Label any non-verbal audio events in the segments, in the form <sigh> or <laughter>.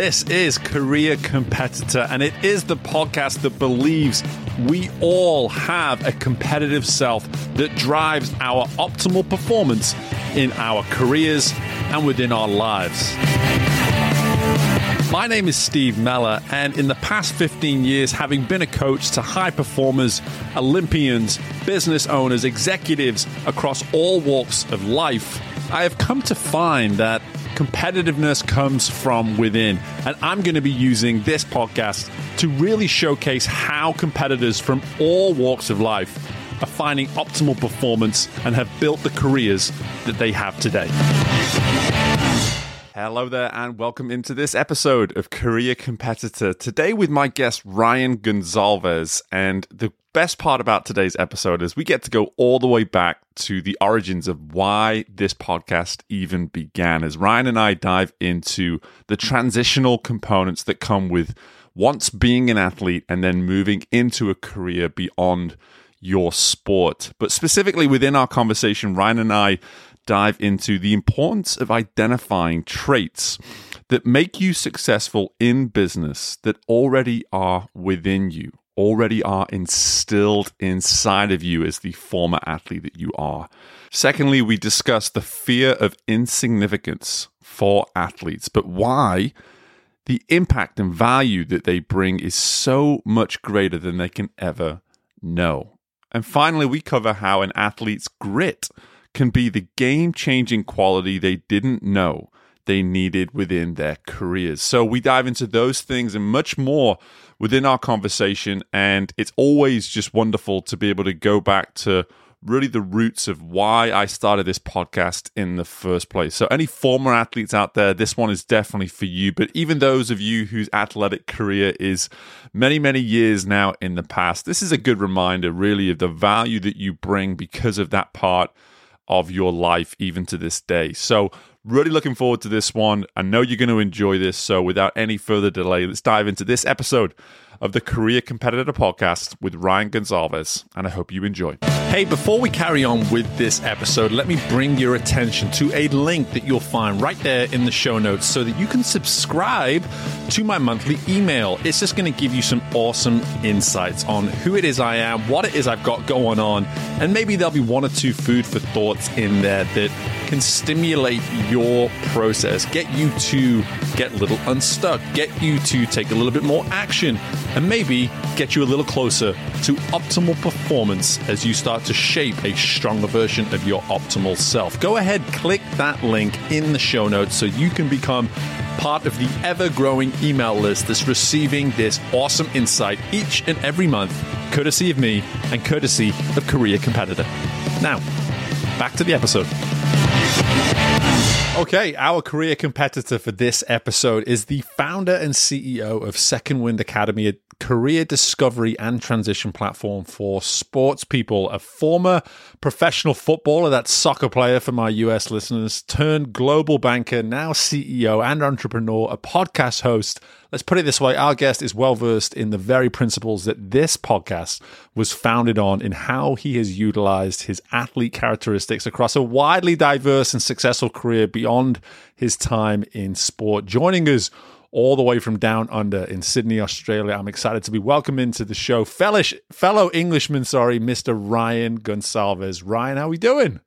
This is Career Competitor, and it is the podcast that believes we all have a competitive self that drives our optimal performance in our careers and within our lives. My name is Steve Mellor, and in the past 15 years, having been a coach to high performers, Olympians, business owners, executives across all walks of life, I have come to find that competitiveness comes from within. And I'm going to be using this podcast to really showcase how competitors from all walks of life are finding optimal performance and have built the careers that they have today. Hello there, and welcome into this episode of Career Competitor. Today, with my guest Ryan Gonsalves. And the best part about today's episode is we get to go all the way back to the origins of why this podcast even began. As Ryan and I dive into the transitional components that come with once being an athlete and then moving into a career beyond your sport. But specifically within our conversation, Ryan and I dive into the importance of identifying traits that make you successful in business that already are within you already are instilled inside of you as the former athlete that you are. Secondly, we discuss the fear of insignificance for athletes, but why the impact and value that they bring is so much greater than they can ever know. And finally, we cover how an athlete's grit can be the game changing quality they didn't know they needed within their careers. So we dive into those things and much more within our conversation. And it's always just wonderful to be able to go back to really the roots of why I started this podcast in the first place. So, any former athletes out there, this one is definitely for you. But even those of you whose athletic career is many, many years now in the past, this is a good reminder, really, of the value that you bring because of that part of your life, even to this day. So, Really looking forward to this one. I know you're going to enjoy this. So, without any further delay, let's dive into this episode of the Career Competitor Podcast with Ryan Gonsalves, and I hope you enjoy. Hey, before we carry on with this episode, let me bring your attention to a link that you'll find right there in the show notes so that you can subscribe to my monthly email. It's just going to give you some awesome insights on who it is I am, what it is I've got going on, and maybe there'll be one or two food for thoughts in there that can stimulate your process, get you to get a little unstuck, get you to take a little bit more action, and maybe get you a little closer to optimal performance as you start to shape a stronger version of your optimal self. Go ahead, click that link in the show notes so you can become part of the ever growing email list that's receiving this awesome insight each and every month, courtesy of me and courtesy of Career Competitor. Now, back to the episode. Okay, our career competitor for this episode is the founder and CEO of Second Wind Academy, career discovery and transition platform for sports people. A former professional footballer, that soccer player for my US listeners, turned global banker, now CEO and entrepreneur, a podcast host, Let's put it this way our guest is well versed in the very principles that this podcast was founded on, in how he has utilized his athlete characteristics across a widely diverse and successful career beyond his time in sport. Joining us all the way from down under in Sydney, Australia. I'm excited to be welcoming to the show fellow, fellow Englishman, sorry, Mr. Ryan Gonsalves. Ryan, how are we doing?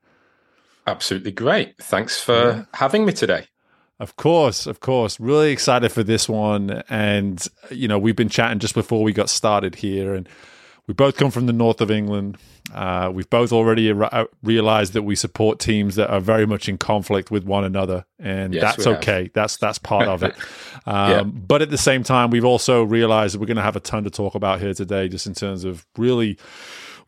Absolutely great. Thanks for yeah. having me today. Of course, of course. Really excited for this one. And, you know, we've been chatting just before we got started here. And we both come from the north of England. Uh, we've both already uh, realized that we support teams that are very much in conflict with one another. And yes, that's okay. Have. That's that's part of it. <laughs> Um, yeah. But at the same time, we've also realized that we're going to have a ton to talk about here today, just in terms of really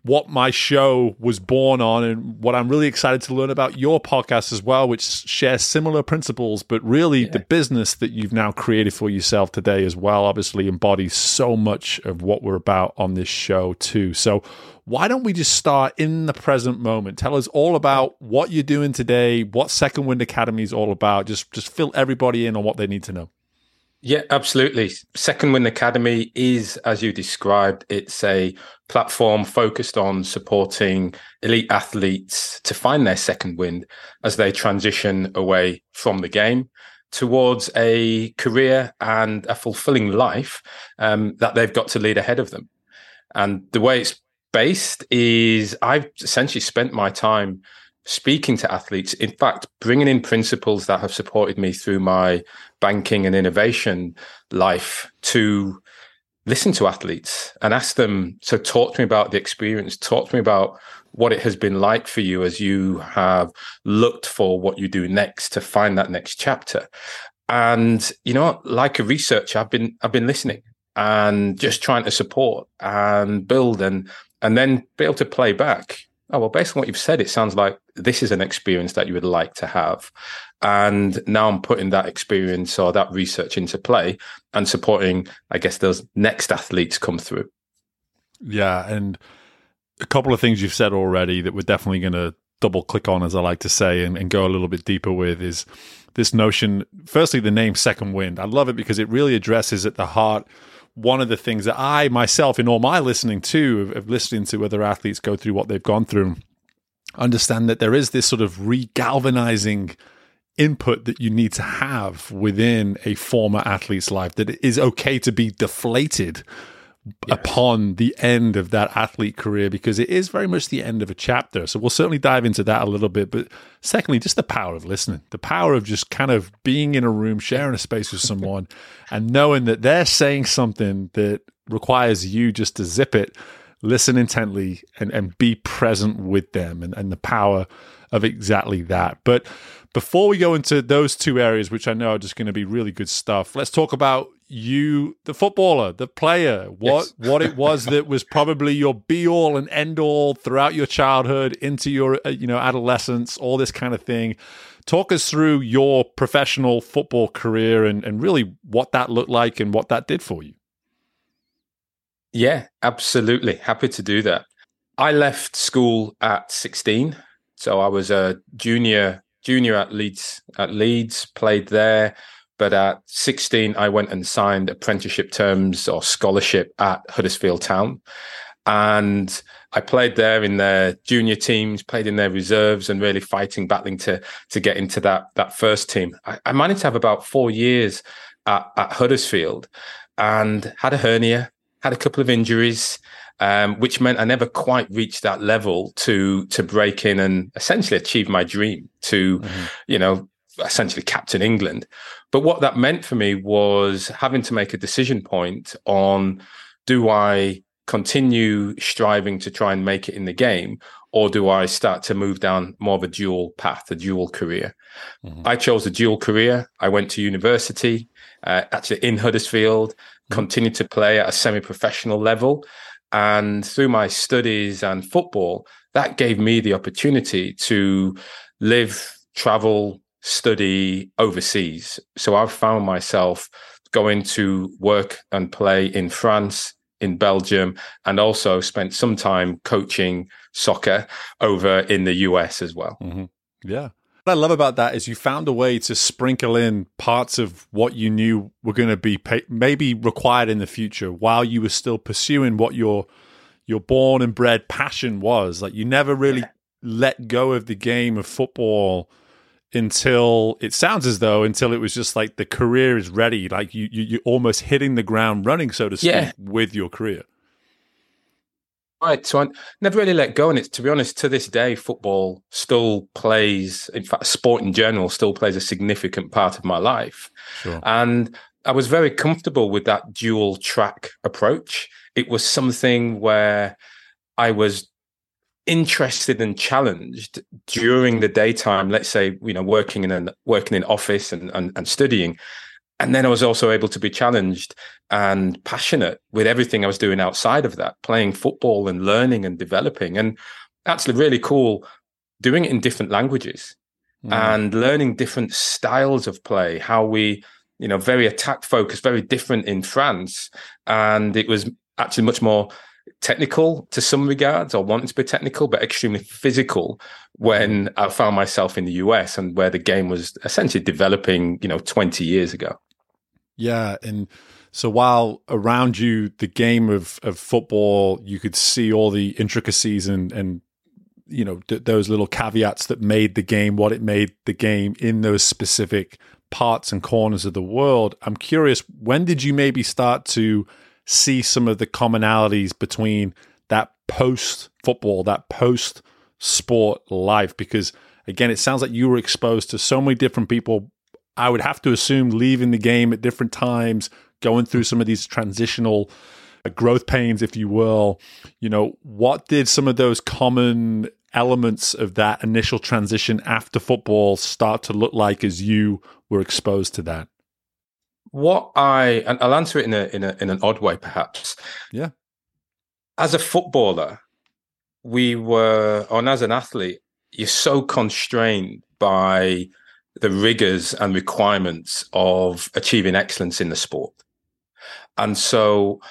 what my show was born on and what I'm really excited to learn about your podcast as well, which shares similar principles, but really yeah. the business that you've now created for yourself today as well, obviously embodies so much of what we're about on this show too. So why don't we just start in the present moment? Tell us all about what you're doing today, what Second Wind Academy is all about. Just just fill everybody in on what they need to know. Yeah, absolutely. Second Wind Academy is, as you described, it's a platform focused on supporting elite athletes to find their second wind as they transition away from the game towards a career and a fulfilling life um, that they've got to lead ahead of them. And the way it's based is I've essentially spent my time speaking to athletes, in fact, bringing in principles that have supported me through my banking and innovation life to listen to athletes and ask them to talk to me about the experience talk to me about what it has been like for you as you have looked for what you do next to find that next chapter. And you know like a researcher i've been i've been listening and just trying to support and build and and then be able to play back oh well based on what you've said it sounds like this is an experience that you would like to have. And now i'm putting that experience or that research into play and supporting i guess those next athletes come through. Yeah and a couple of things you've said already that we're definitely going to double click on as i like to say and, and go a little bit deeper with is this notion firstly the name second wind. I love it because it really addresses at the heart one of the things that I myself, in all my listening too, of, of listening to other athletes go through what they've gone through, understand that there is this sort of regalvanizing input that you need to have within a former athlete's life that it is okay to be deflated yes. upon the end of that athlete career because it is very much the end of a chapter. So we'll certainly dive into that a little bit. But secondly, just the power of listening, the power of just kind of being in a room, sharing a space with someone, <laughs> and knowing that they're saying something that requires you just to zip it, listen intently, and, and be present with them and, and the power of exactly that. But before we go into those two areas, which I know are just going to be really good stuff, let's talk about you, the footballer, the player, what yes. what it was that was probably your be all and end all throughout your childhood into your uh, you know adolescence, all this kind of thing. Talk us through your professional football career and and really what that looked like and what that did for you. Yeah, absolutely. Happy to do that. I left school at 16. So I was a junior junior at Leeds at Leeds, played there but at 16, I went and signed apprenticeship terms or scholarship at Huddersfield Town. And I played there in their junior teams, played in their reserves, and really fighting, battling to to get into that that first team. I, I managed to have about four years at, at, Huddersfield, and had a hernia, had a couple of injuries, um, which meant I never quite reached that level to to break in and essentially achieve my dream to, mm-hmm. you know, essentially captain England. But what that meant for me was having to make a decision point on do I continue striving to try and make it in the game, or do I start to move down more of a dual path, a dual career? Mm-hmm. I chose a dual career. I went to university, uh, actually in Huddersfield, mm-hmm. continued to play at a semi professional level. And through my studies and football, that gave me the opportunity to live, travel, study overseas. So I've found myself going to work and play in France, in Belgium, and also spent some time coaching soccer over in the US as well. Mm-hmm. Yeah. What I love about that is you found a way to sprinkle in parts of what you knew were going to be pay- maybe required in the future while you were still pursuing what your your born and bred passion was. Like you never really yeah. let go of the game of football until it sounds as though until it was just like the career is ready, like you, you you're almost hitting the ground running, so to speak, yeah. with your career. Right. So I never really let go. And it's to be honest, to this day, football still plays, in fact, sport in general still plays a significant part of my life. Sure. And I was very comfortable with that dual track approach. It was something where I was interested and challenged during the daytime let's say you know working in an working in office and, and, and studying. And then i was also able to be challenged and passionate with everything i was doing outside of that playing football and learning and developing. And actually really cool doing it in different languages mm. and learning different styles of play how we you know very attack focused very different in france. And it was actually much more technical to some regards or wanting to be technical, but extremely physical when I found myself in the US and where the game was essentially developing, you know, 20 years ago. Yeah. And so while around you, the game of, of football, you could see all the intricacies and, and you know, th- those little caveats that made the game what it made the game in those specific parts and corners of the world. I'm curious, when did you maybe start to see some of the commonalities between that post football, that post sport life? Because again, it sounds like you were exposed to so many different people. I would have to assume leaving the game at different times, going through some of these transitional uh, growth pains, if you will. You know, what did some of those common elements of that initial transition after football start to look like as you were exposed to that? What I and I'll answer it in a in a in an odd way, perhaps. Yeah. As a footballer, we were, and as an athlete, you're so constrained by the rigors and requirements of achieving excellence in the sport. And so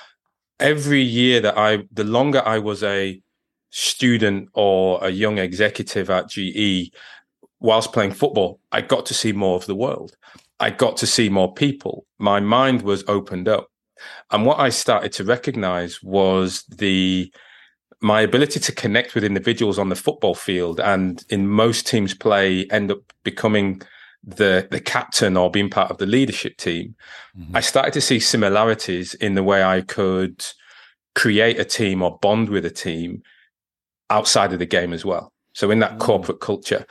every year that I, the longer I was a student or a young executive at GE, whilst playing football, I got to see more of the world. I got to see more people. My mind was opened up. And what I started to recognize was the my ability to connect with individuals on the football field and in most teams play end up becoming the the captain or being part of the leadership team mm-hmm. i started to see similarities in the way i could create a team or bond with a team outside of the game as well so in that mm-hmm. corporate culture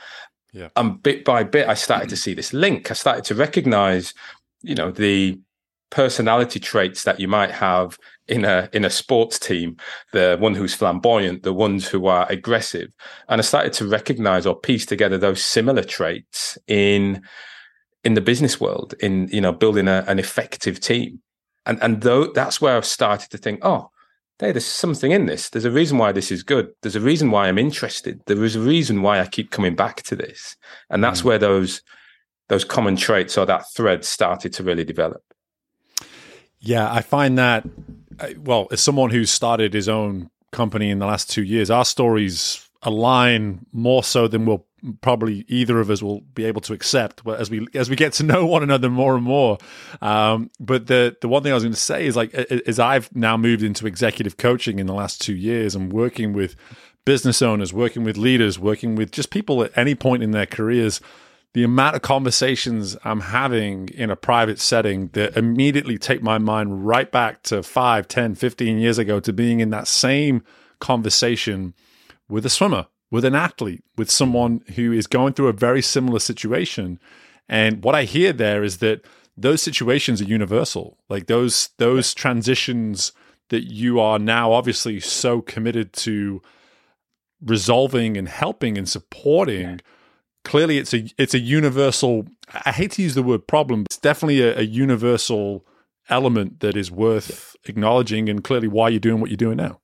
yeah. and bit by bit i started to see this link. I started to recognize you know the personality traits that you might have in a in a sports team the one who's flamboyant the ones who are aggressive. And i started to recognize or piece together those similar traits in in the business world in you know building a, an effective team. And and though that's where i've started to think oh hey there's something in this. There's a reason why this is good. There's a reason why i'm interested. There is a reason why i keep coming back to this. And that's mm. where those those common traits or that thread started to really develop. Yeah, I find that, well, as someone who's started his own company in the last two years, our stories align more so than we'll probably either of us will be able to accept as we as we get to <laughs> know one another more and more. Um, but the the one thing I was going to say is like as I've now moved into executive coaching in the last two years and working with business owners, working with leaders, working with just people at any point in their careers the amount of conversations I'm having in a private setting that immediately take my mind right back to 5, 10, 15 years ago to being in that same conversation with a swimmer, with an athlete, with someone who is going through a very similar situation. And what I hear there is that those situations are universal. Like those those transitions that you are now obviously so committed to resolving and helping and supporting yeah clearly it's a it's a universal i hate to use the word problem But it's definitely a, a universal element that is worth acknowledging and clearly why you're doing what you're doing now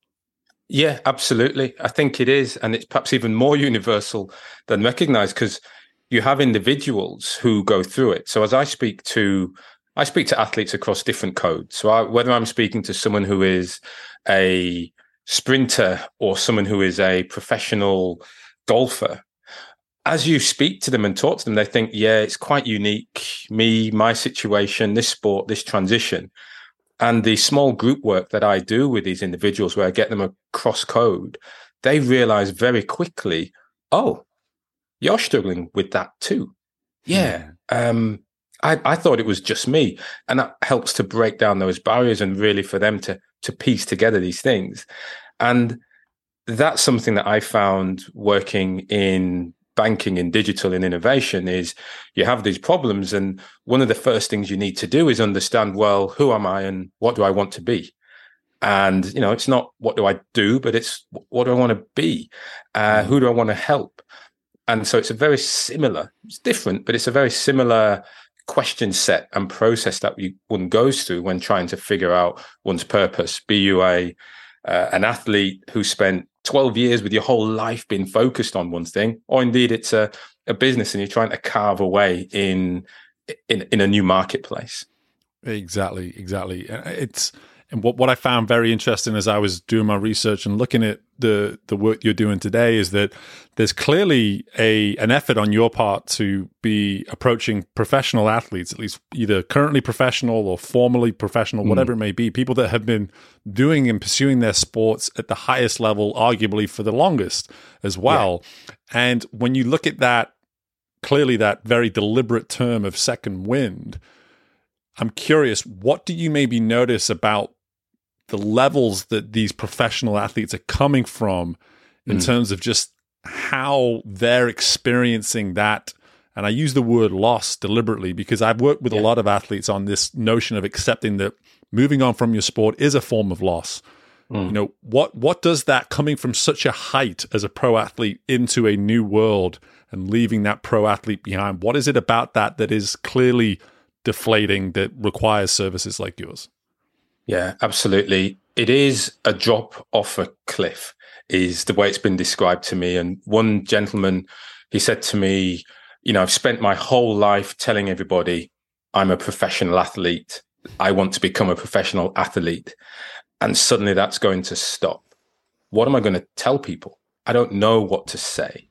yeah absolutely i think it is and it's perhaps even more universal than recognized because you have individuals who go through it so as i speak to i speak to athletes across different codes so I, whether i'm speaking to someone who is a sprinter or someone who is a professional golfer as you speak to them and talk to them, they think, yeah, it's quite unique. Me, my situation, this sport, this transition. And the small group work that I do with these individuals where I get them across code, they realize very quickly, oh, you're struggling with that too. Yeah. Um, I, I thought it was just me. And that helps to break down those barriers and really for them to to piece together these things. And that's something that I found working in banking and digital and innovation is you have these problems and one of the first things you need to do is understand well who am i and what do i want to be? And you know it's not what do i do but it's what do i want to be? Uh, who do i want to help? And so it's a very similar it's different but it's a very similar question set and process that one goes through when trying to figure out one's purpose be you a uh, an athlete who spent 12 years with your whole life being focused on one thing, or indeed it's a, a business and you're trying to carve away in in in a new marketplace. Exactly, exactly. Uh, it's and what, what I found very interesting as I was doing my research and looking at the the work you're doing today is that there's clearly a an effort on your part to be approaching professional athletes, at least either currently professional or formerly professional, mm. whatever it may be, people that have been doing and pursuing their sports at the highest level, arguably for the longest as well. Yeah. And when you look at that clearly that very deliberate term of second wind. I'm curious, what do you maybe notice about the levels that these professional athletes are coming from in mm. terms of just how they're experiencing that? And I use the word loss deliberately because I've worked with yeah. a lot of athletes on this notion of accepting that moving on from your sport is a form of loss. Mm. You know, what what does that coming from such a height as a pro athlete into a new world and leaving that pro athlete behind? What is it about that that is clearly deflating that requires services like yours? Yeah, absolutely. It is a drop off a cliff, is the way it's been described to me. And one gentleman, he said to me, You know, I've spent my whole life telling everybody I'm a professional athlete. I want to become a professional athlete. And suddenly that's going to stop. What am I going to tell people? I don't know what to say.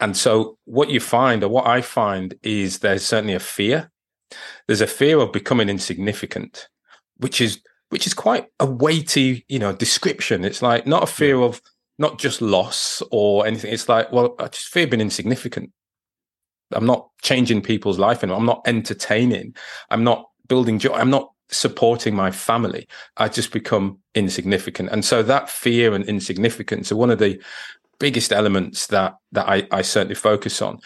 And so, what you find, or what I find, is there's certainly a fear. There's a fear of becoming insignificant, which is which is quite a weighty, you know, description. It's like not a fear of not just loss or anything. It's like, well, I just fear being insignificant. I'm not changing people's life, and I'm not entertaining. I'm not building joy. I'm not supporting my family. I just become insignificant, and so that fear and insignificance are one of the biggest elements that that I, I certainly focus on.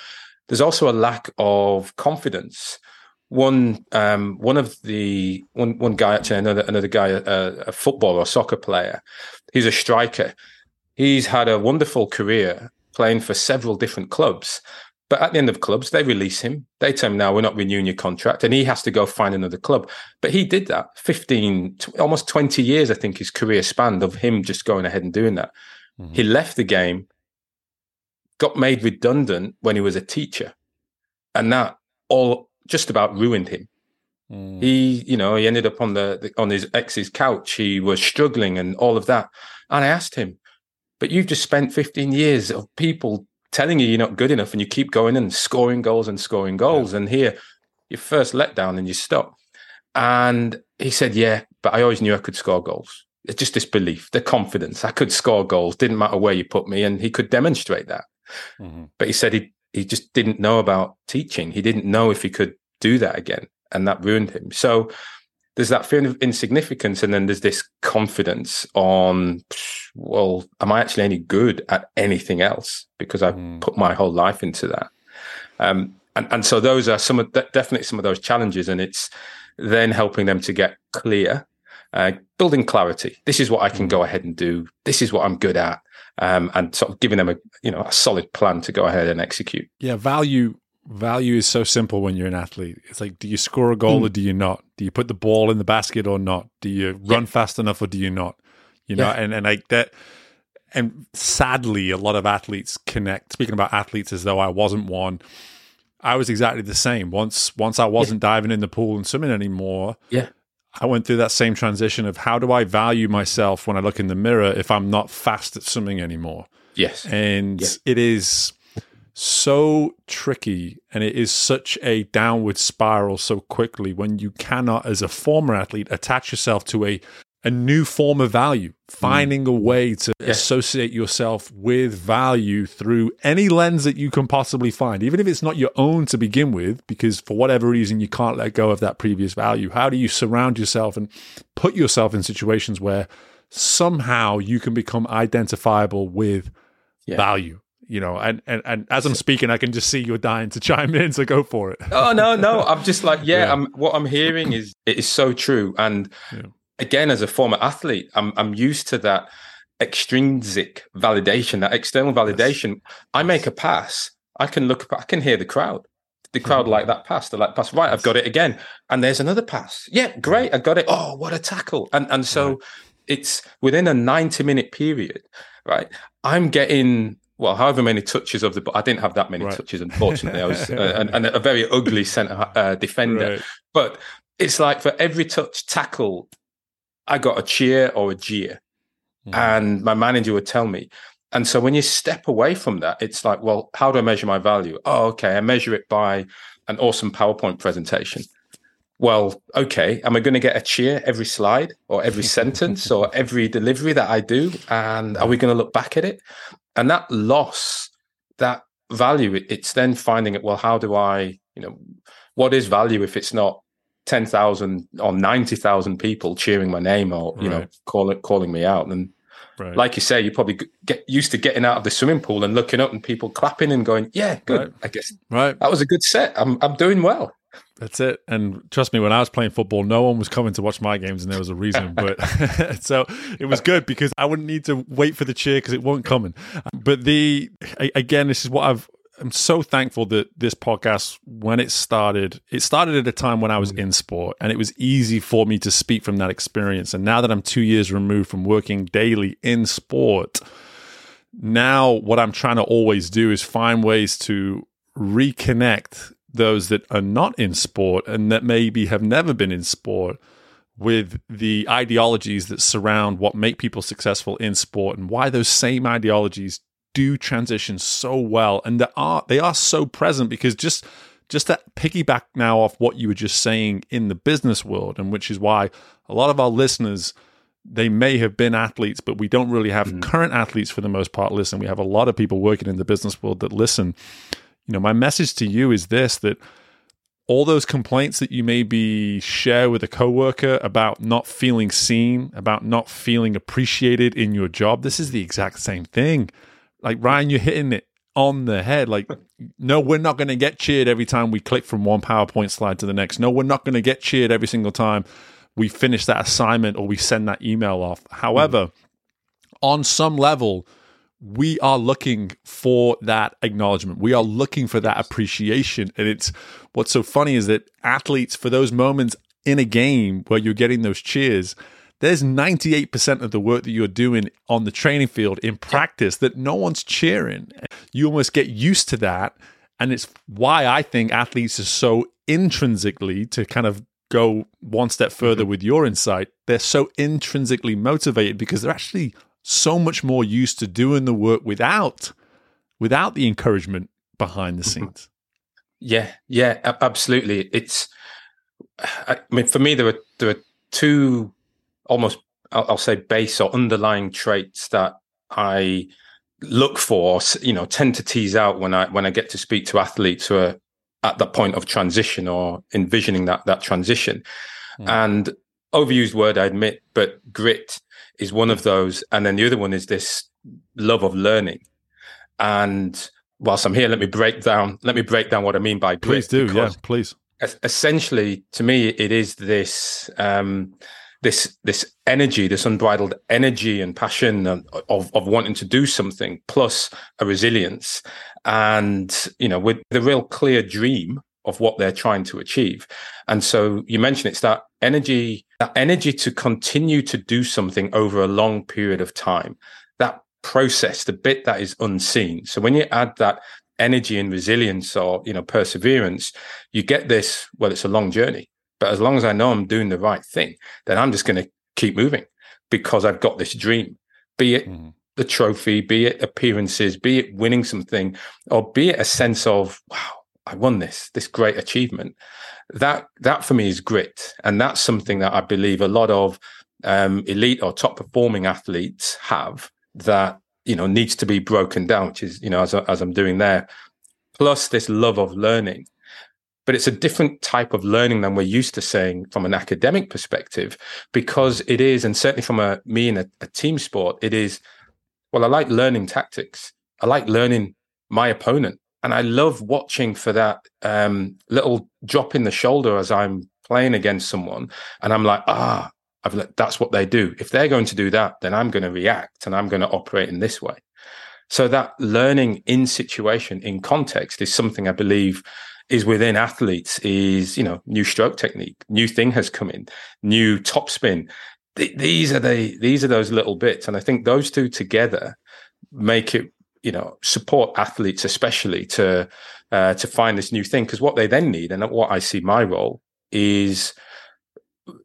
There's also a lack of confidence. One um, one of the one one guy actually another another guy a, a footballer or soccer player. He's a striker. He's had a wonderful career playing for several different clubs. But at the end of clubs, they release him. They tell him, now we're not renewing your contract. And he has to go find another club. But he did that 15, almost 20 years, I think his career spanned of him just going ahead and doing that. Mm-hmm. He left the game, got made redundant when he was a teacher, and that all just about ruined him. Mm. He, you know, he ended up on the, the on his ex's couch. He was struggling and all of that. And I asked him, "But you've just spent 15 years of people telling you you're not good enough, and you keep going and scoring goals and scoring goals, yeah. and here your first letdown and you stop." And he said, "Yeah, but I always knew I could score goals." it's just this belief, the confidence. I could score goals, didn't matter where you put me, and he could demonstrate that. Mm-hmm. But he said he he just didn't know about teaching. He didn't know if he could do that again, and that ruined him. So there's that feeling of insignificance, and then there's this confidence on, well, am I actually any good at anything else because I've mm. put my whole life into that? Um, and and so those are some of definitely some of those challenges, and it's then helping them to get clear uh, building clarity. This is what I can mm. go ahead and do. This is what I'm good at, um, and sort of giving them a you know a solid plan to go ahead and execute. Yeah, value value is so simple when you're an athlete. It's like, do you score a goal mm. or do you not? Do you put the ball in the basket or not? Do you run yeah. fast enough or do you not? You know, yeah. and and like that. And sadly, a lot of athletes connect. Speaking about athletes, as though I wasn't one. I was exactly the same. Once once I wasn't yeah. diving in the pool and swimming anymore. Yeah. I went through that same transition of how do I value myself when I look in the mirror if I'm not fast at swimming anymore? Yes. And yeah. it is so tricky and it is such a downward spiral so quickly when you cannot, as a former athlete, attach yourself to a a new form of value, finding mm. a way to yeah. associate yourself with value through any lens that you can possibly find, even if it's not your own to begin with, because for whatever reason you can't let go of that previous value. How do you surround yourself and put yourself in situations where somehow you can become identifiable with yeah. value? You know, and, and and as I'm speaking, I can just see you're dying to <laughs> chime in, so go for it. oh no, no, I'm just like, yeah, <laughs> yeah. I'm, what I'm hearing is it is so true, and again, as a former athlete, I'm I'm used to that extrinsic validation, that external validation. Yes. I make a pass, I can look, I can hear the crowd. The crowd mm-hmm. like that pass. They're like, pass right. I've got it again, and there's another pass. Yeah, great. I got it. Oh, what a tackle! And and so right. it's within a ninety minute period, right? I'm getting well, however many touches of the, ball. I didn't have that many right. touches, unfortunately. I was <laughs> uh, and, and, a very ugly centre uh, defender, right. but it's like for every touch tackle I got a cheer or a jeer. Mm. And my manager would tell me. And so when you step away from that, it's like, well, how do I measure my value? Oh, okay. I measure it by an awesome PowerPoint presentation. Well, okay. Am I going to get a cheer every slide or every <laughs> sentence or every delivery that I do? And are we going to look back at it? And that loss, that value, it's then finding it. Well, how do I, you know, what is value if it's not ten thousand or ninety thousand people cheering my name or you right. know calling calling me out? And right. like you say, you probably get used to getting out of the swimming pool and looking up and people clapping and going, "Yeah, good." Right. I guess right. That was a good set. I'm I'm doing well. That's it. And trust me, when I was playing football, no one was coming to watch my games, and there was a reason. <laughs> But <laughs> so it was good because I wouldn't need to wait for the cheer because it wasn't coming. But the again, this is what I've. I'm so thankful that this podcast, when it started, it started at a time when I was mm. in sport, and it was easy for me to speak from that experience. And now that I'm two years removed from working daily in sport, now what I'm trying to always do is find ways to reconnect those that are not in sport and that maybe have never been in sport with the ideologies that surround what make people successful in sport and why those same ideologies do transition so well and they are they are so present because just just to piggyback now off what you were just saying in the business world and which is why a lot of our listeners they may have been athletes but we don't really have mm. current athletes for the most part listen we have a lot of people working in the business world that listen you know, my message to you is this that all those complaints that you maybe share with a coworker about not feeling seen, about not feeling appreciated in your job, this is the exact same thing. Like Ryan, you're hitting it on the head. Like, <laughs> no, we're not going to get cheered every time we click from one PowerPoint slide to the next. No, we're not going to get cheered every single time we finish that assignment or we send that email off. However, mm. on some level, we are looking for that acknowledgement. We are looking for that appreciation. And it's what's so funny is that athletes, for those moments in a game where you're getting those cheers, there's 98% of the work that you're doing on the training field in practice that no one's cheering. You almost get used to that. And it's why I think athletes are so intrinsically to kind of go one step further mm-hmm. with your insight. They're so intrinsically motivated because they're actually so much more used to doing the work without without the encouragement behind the mm-hmm. scenes. Yeah, yeah, absolutely. It's I mean for me there are there are two almost I'll, I'll say base or underlying traits that I look for, you know, tend to tease out when I when I get to speak to athletes who are at that point of transition or envisioning that that transition. Mm. And overused word, I admit, but grit is one of those. And then the other one is this love of learning. And whilst I'm here, let me break down, let me break down what I mean by grit. Please do. Yeah, please. Essentially, to me, it is this, um, this, this energy, this unbridled energy and passion of, of, of wanting to do something plus a resilience and, you know, with the real clear dream of what they're trying to achieve. And so you mentioned it's that energy, that energy to continue to do something over a long period of time. That process, the bit that is unseen. So when you add that energy and resilience or, you know, perseverance, you get this, well, it's a long journey. But as long as I know I'm doing the right thing, then I'm just going to keep moving because I've got this dream, be it mm. the trophy, be it appearances, be it winning something, or be it a sense of, wow, I won this, this great achievement. That that for me is grit, and that's something that I believe a lot of um, elite or top performing athletes have. That you know needs to be broken down, which is you know as as I'm doing there. Plus this love of learning, but it's a different type of learning than we're used to saying from an academic perspective, because it is, and certainly from a me in a, a team sport, it is. Well, I like learning tactics. I like learning my opponent and I love watching for that um, little drop in the shoulder as I'm playing against someone, and I'm like, ah, I've that's what they do. If they're going to do that, then I'm going to react and I'm going to operate in this way. So that learning in situation, in context, is something I believe is within athletes. Is you know new stroke technique, new thing has come in, new top spin. Th- these are the these are those little bits, and I think those two together make it you know support athletes especially to uh, to find this new thing because what they then need and what I see my role is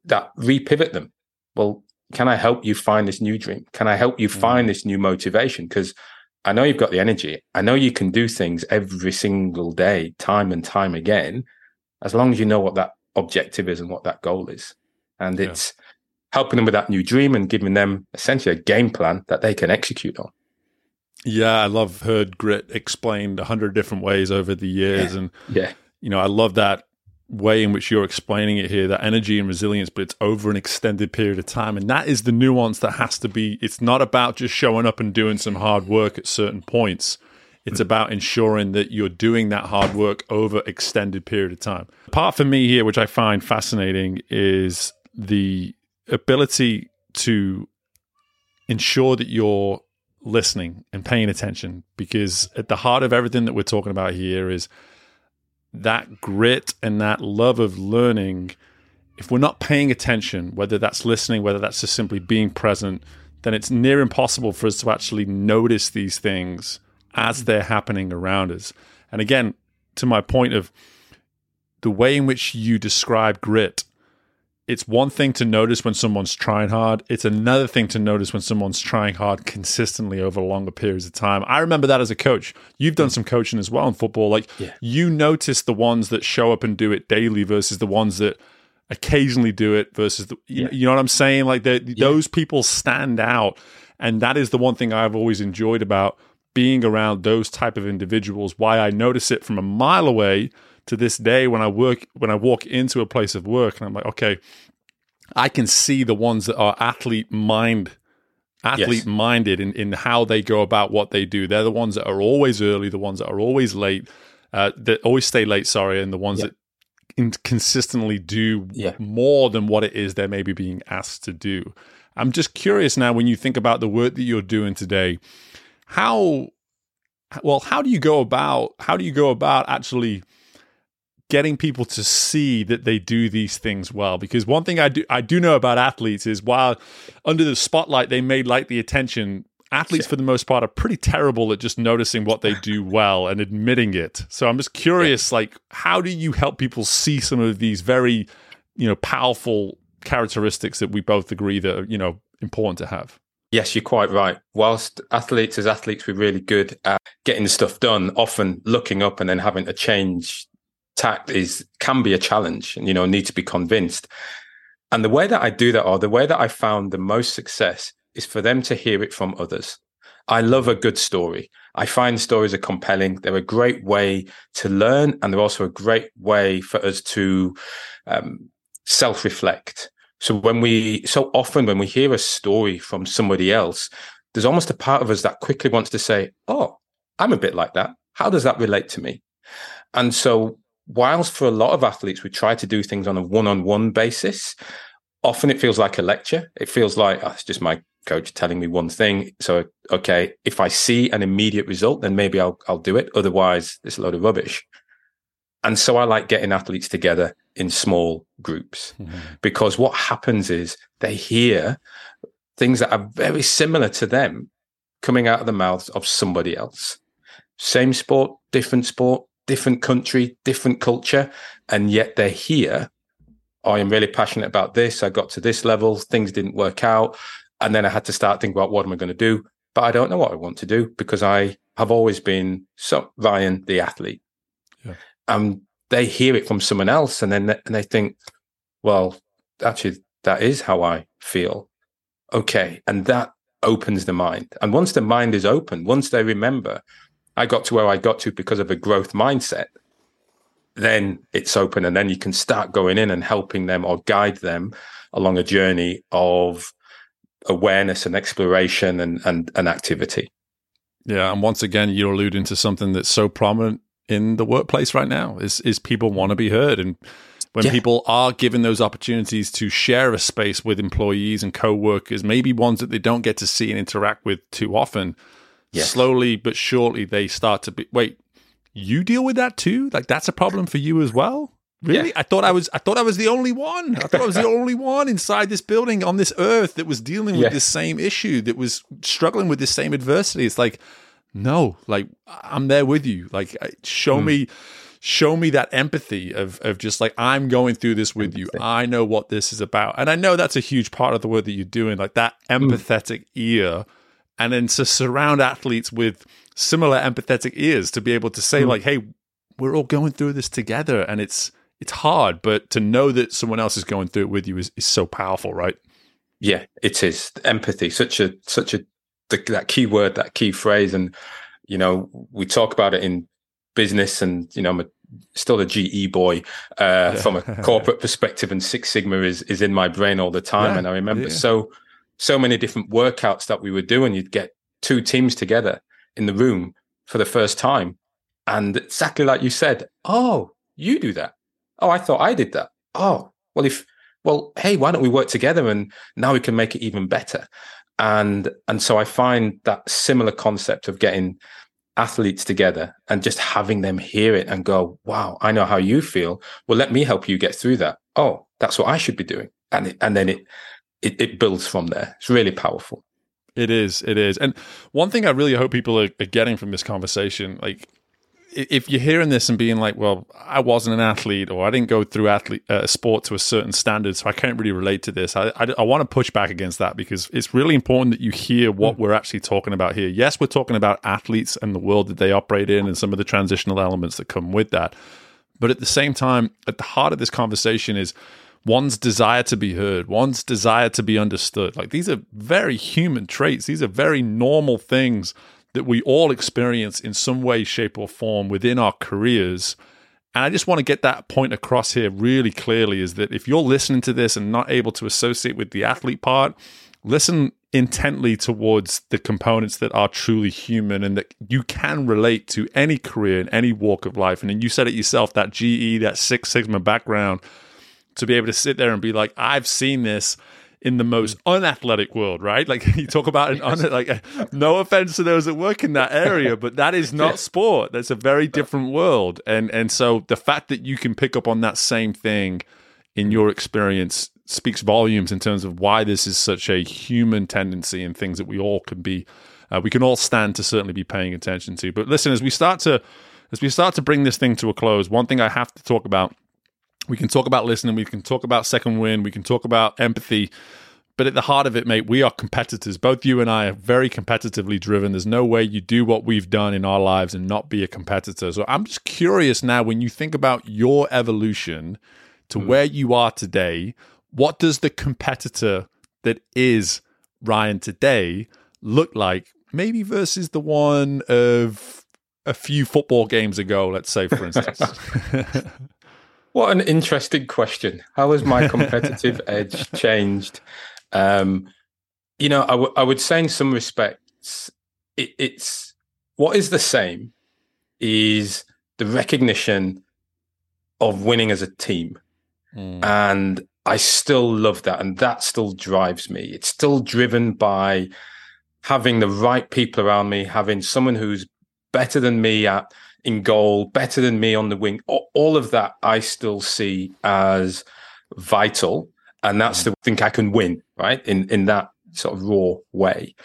that repivot them. Well, can I help you find this new dream? Can I help you mm. find this new motivation? Because I know you've got the energy. I know you can do things every single day, time and time again, as long as you know what that objective is and what that goal is. And yeah. it's helping them with that new dream and giving them essentially a game plan that they can execute on. Yeah, I love heard grit explained a hundred different ways over the years, yeah. and yeah, you know, I love that way in which you're explaining it here that energy and resilience but it's over an extended period of time. And that is the nuance that has to be it's not about just showing up and doing some hard work at certain points. It's mm. about ensuring that you're doing that hard work over extended period of time. Part for me here which i find fascinating is the ability to ensure that you're listening and paying attention because at the heart of everything that we're talking about here is that grit and that love of learning, if we're not paying attention, whether that's listening, whether that's just simply being present, then it's near impossible for us to actually notice these things as mm. they're happening around us. And again, to my point of the way in which you describe grit it's one thing to notice when someone's trying hard. It's another thing to notice when someone's trying hard consistently over longer periods of time. I remember that as a coach. You've done mm. some coaching as well in football. Like yeah. you notice the ones that show up and do it daily versus the ones that occasionally do it versus the, yeah. you know what I'm saying? Like yeah. those people stand out. And that is the one thing I've always enjoyed about being around those type of individuals. Why I notice it from a mile away to this day when I work when I walk into a place of work and I'm like, okay, I can see the ones that are athlete mind athlete yes. minded in, in how they go about what they do. They're the ones that are always early, the ones that are always late, uh, that always stay late, sorry, and the ones that in- consistently do yeah. more than what it is they're maybe being asked to do. I'm just curious now when you think about the work that you're doing today, how well, how do you go about how do you go about actually getting people to see that they do these things well? Because one thing I do I do know about athletes is while under the spotlight they may like the attention athletes for the most part are pretty terrible at just noticing what they do well and admitting it. So I'm just curious yeah. like how do you help people see some of these very you know powerful characteristics that we both agree that are you know important to have Yes, you're quite right. Whilst athletes, as athletes, we're really good at getting stuff done, often looking up and then having to change tact is can be a challenge and you know need to be convinced. And the way that i do that or the way that i found the most success is for them to hear it from others. I love a good story. I find stories are compelling. They're a great way to learn and they're also a great way for us to um, self-reflect so when we so often when we hear a story from somebody else there's almost a part of us that quickly wants to say oh i'm a bit like that how does that relate to me and so whilst for a lot of athletes, we try to do things on a one on one basis, often it feels like a lecture. It feels like, oh, it's just my coach telling me one thing. So, okay, if I see an immediate result, then maybe I'll, I'll do it. Otherwise, it's a load of rubbish. And so I like getting athletes together in small groups mm-hmm. because what happens is they hear things that are very similar to them coming out of the mouths of somebody else. Same sport, different sport, different country, different culture, and yet they're here. I am really passionate about this. I got to this level, things didn't work out. And then I had to start thinking about what am I going to do? But I don't know what I want to do because I have always been so Ryan, the athlete. Yeah. And they hear it from someone else and then and they think, well, actually, that is how I feel. Okay. And that opens the mind. And once the mind is open, once they remember, I got to where I got to because of a growth mindset, then it's open and then you can start going in and helping them or guide them along a journey of awareness and exploration and, and, and activity. Yeah. And once again, you're alluding to something that's so prominent in the workplace right now is, is people want to be heard. And when yeah. people are given those opportunities to share a space with employees and co-workers, maybe ones that they don't get to see and interact with too often, yes. slowly but surely they start to be wait you deal with that too like that's a problem for you as well really yeah. i thought i was i thought i was the only one i thought i was the <laughs> only one inside this building on this earth that was dealing with yeah. this same issue that was struggling with this same adversity it's like no like i'm there with you like show mm. me show me that empathy of of just like I'm going through this with empathy. you. I know what this is about. And I know that's a huge part of the work that you're doing, like that hmm. empathetic mm. ear and then to surround athletes with similar empathetic ears to be able to say mm. like hey we're all going through this together and it's it's hard but to know that someone else is going through it with you is, is so powerful right yeah it is empathy such a such a the, that key word, that key phrase, and you know, we talk about it in business, and you know, I'm a, still a GE boy uh, from a <laughs> corporate perspective, and Six Sigma is is in my brain all the time. Yeah, and I remember yeah. so so many different workouts that we were doing. You'd get two teams together in the room for the first time, and exactly like you said, oh, you do that. Oh, I thought I did that. Oh, well, if well, hey, why don't we work together and now we can make it even better? And and so I find that similar concept of getting athletes together and just having them hear it and go, wow, I know how you feel. Well, let me help you get through that. Oh, that's what I should be doing. And it, and then it, it, it builds from there. It's really powerful. It is. It is. And one thing I really hope people are, are getting from this conversation, like if you're hearing this and being like, well, I wasn't an athlete or I didn't go through athlete uh, sport to a certain standard, so I can't really relate to this. I, I, I want to push back against that because it's really important that you hear what mm. we're actually talking about here. Yes, we're talking about athletes and the world that they operate in and some of the transitional elements that come with that. But at the same time, at the heart of this conversation is one's desire to be heard, one's desire to be understood. Like these are very human traits, these are very normal things that we all experience in some way, shape, or form within our careers. And I just want to get that point across here really clearly is that if you're listening to this and not able to associate with the athlete part, listen intently towards the components that are truly human and that you can relate to any career in any walk of life. And you said it yourself that GE, that Six Sigma background, to be able to sit there and be like, I've seen this in the most unathletic world, right? Like <laughs> you talk about an un- like no offense to those that work in that area, <laughs> but that is not sport. That's a very different world. And and so the fact that you can pick up on that same thing in your experience speaks volumes in terms of why this is such a human tendency and things that we all can be uh, we can all stand to certainly be paying attention to. But listen, as we start to as we start to bring this thing to a close, one thing I have to talk about we can talk about listening, we can talk about Second Wind, we can talk about empathy. But at the heart of it, mate, we are competitors. Both you and I are very competitively driven. There's no way you do what we've done in our lives and not be a competitor. So I'm just curious now when you think about your evolution to mm. where you are today, what does the competitor that is Ryan today look like? Maybe versus the one of a few football games ago, let's say, for instance. <laughs> What an interesting question. How has my competitive <laughs> edge changed? Um, you know, I, w- I would say in some respects, it, it's what is the same is the recognition of winning as a team. Mm. And I still love that. And that still drives me. It's still driven by having the right people around me, having someone who's better than me at in goal, better than me on the wing. All of that I still see as vital, and that's mm. the think I can win right in in that sort of raw way.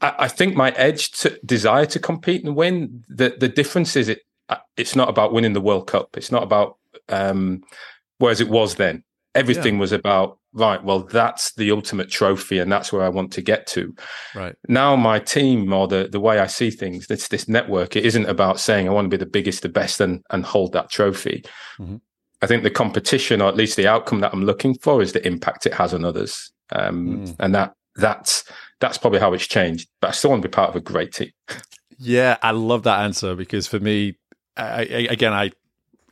I, I think my edge to desire to compete and win. The the difference is it it's not about winning the World Cup. It's not about um, whereas it was then. Everything yeah. was about right, well, that's the ultimate trophy, and that's where I want to get to. Right now, my team or the the way I see things, it's this network. It isn't about saying I want to be the biggest, the best, and and hold that trophy. Mm-hmm. I think the competition, or at least the outcome that I'm looking for, is the impact it has on others, um, mm. and that that's that's probably how it's changed. But I still want to be part of a great team. Yeah, I love that answer because for me, I, I, again, I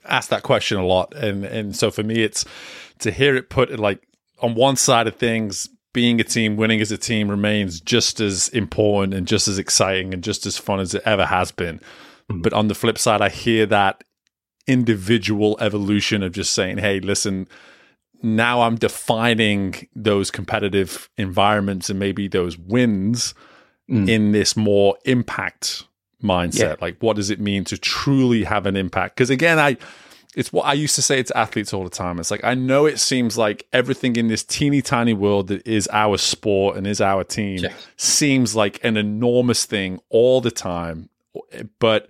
ask that question a lot, and and so for me, it's to hear it put like on one side of things, being a team, winning as a team remains just as important and just as exciting and just as fun as it ever has been. Mm-hmm. But on the flip side, I hear that individual evolution of just saying, hey, listen, now I'm defining those competitive environments and maybe those wins mm. in this more impact mindset. Yeah. Like, what does it mean to truly have an impact? Because again, I it's what I used to say to athletes all the time. It's like I know it seems like everything in this teeny tiny world that is our sport and is our team yeah. seems like an enormous thing all the time. But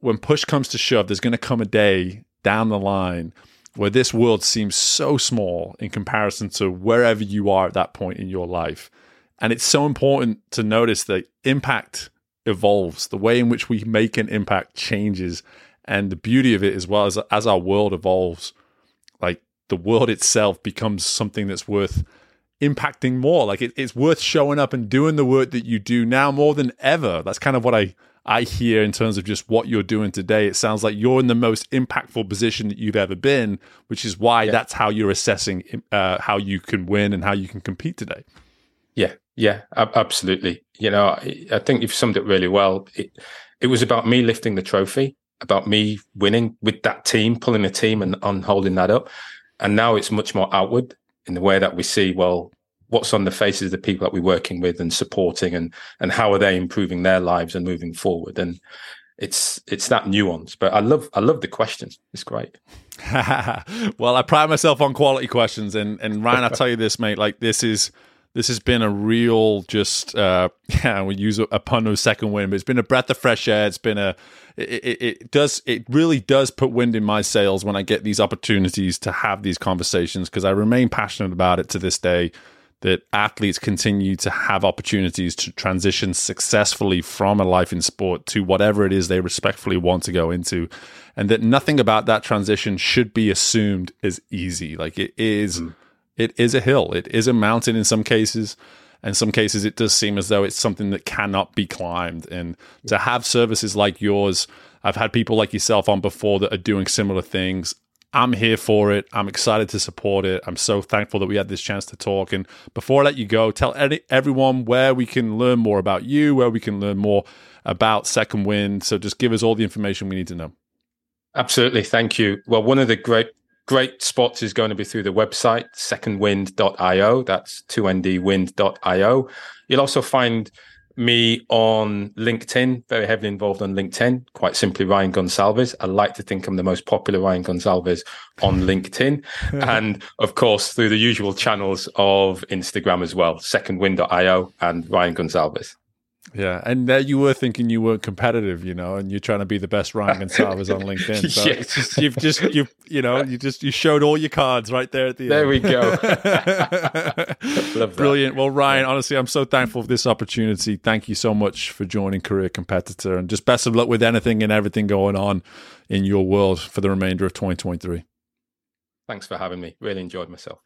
when push comes to shove, there's going to come a day down the line where this world seems so small in comparison to wherever you are at that point in your life. And it's so important to notice that impact evolves. The way in which we make an impact changes and the beauty of it as well as as our world evolves, like the world itself becomes something that's worth impacting more. Like it, it's worth showing up and doing the work that you do now more than ever. That's kind of what I I hear in terms of just what you're doing today. It sounds like you're in the most impactful position that you've ever been, which is why yeah. that's how you're assessing uh, how you can win and how you can compete today. Yeah, yeah, absolutely. You know, I think you've summed it really well. It, it was about me lifting the trophy, about me winning with that team, pulling a team and holding that up. And now it's much more outward in the way that we see, well, what's on the faces of the people that we're working with and supporting and and how are they improving their lives and moving forward and it's it's that nuance but i love i love the questions it's great <laughs> well i pride myself on quality questions and and ryan i'll tell you this mate like this is this has been a real just uh <laughs> yeah we use a, a pun of second wind but it's been a breath of fresh air it's been a it, it, it, does it really does put wind in my sails when i get these opportunities to have these conversations because i remain passionate about it to this day that athletes continue to have opportunities to transition successfully from a life in sport to whatever it is they respectfully want to go into and that nothing about that transition should be assumed as easy like it is mm. It is a hill it is a mountain in some cases in some cases it does seem as though it's something that cannot be climbed and to have services like yours I've had people like yourself on before that are doing similar things I'm here for it. I'm excited to support it. I'm so thankful that we had this chance to talk. And before I let you go, tell any, everyone where we can learn more about you, where we can learn more about Second Wind. So just give us all the information we need to know. Absolutely. Thank you. Well, one of the great great spots is going to be through the website secondwind.io that's 2ndwind.io you'll also find me on LinkedIn, very heavily involved on LinkedIn, quite simply Ryan Gonsalves. I like to think I'm the most popular Ryan Gonsalves on LinkedIn. <laughs> and of course, through the usual channels of Instagram as well, secondwind.io and Ryan Gonsalves. Yeah, and there you were thinking you weren't competitive, you know, and you're trying to be the best Ryan Gonsalves on <laughs> LinkedIn. So just, you've just you you know you just you showed all your cards right there at the there end. There we go. <laughs> Brilliant. Well, Ryan, honestly, I'm so thankful for this opportunity. Thank you so much for joining Career Competitor, and just best of luck with anything and everything going on in your world for the remainder of 2023. Thanks for having me. Really enjoyed myself.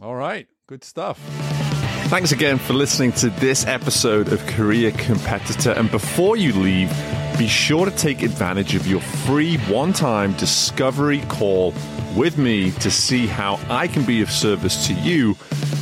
All right, good stuff. Thanks again for listening to this episode of Career Competitor. And before you leave, be sure to take advantage of your free one time discovery call with me to see how I can be of service to you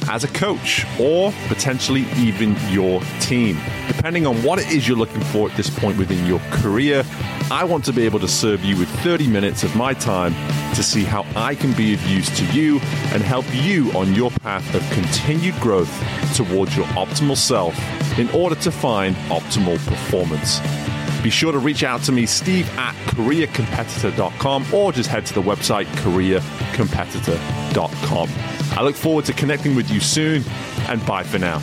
as a coach or potentially even your team. Depending on what it is you're looking for at this point within your career, I want to be able to serve you with 30 minutes of my time to see how I can be of use to you and help you on your path of continued growth towards your optimal self in order to find optimal performance. Be sure to reach out to me, steve at careercompetitor.com, or just head to the website careercompetitor.com. I look forward to connecting with you soon, and bye for now.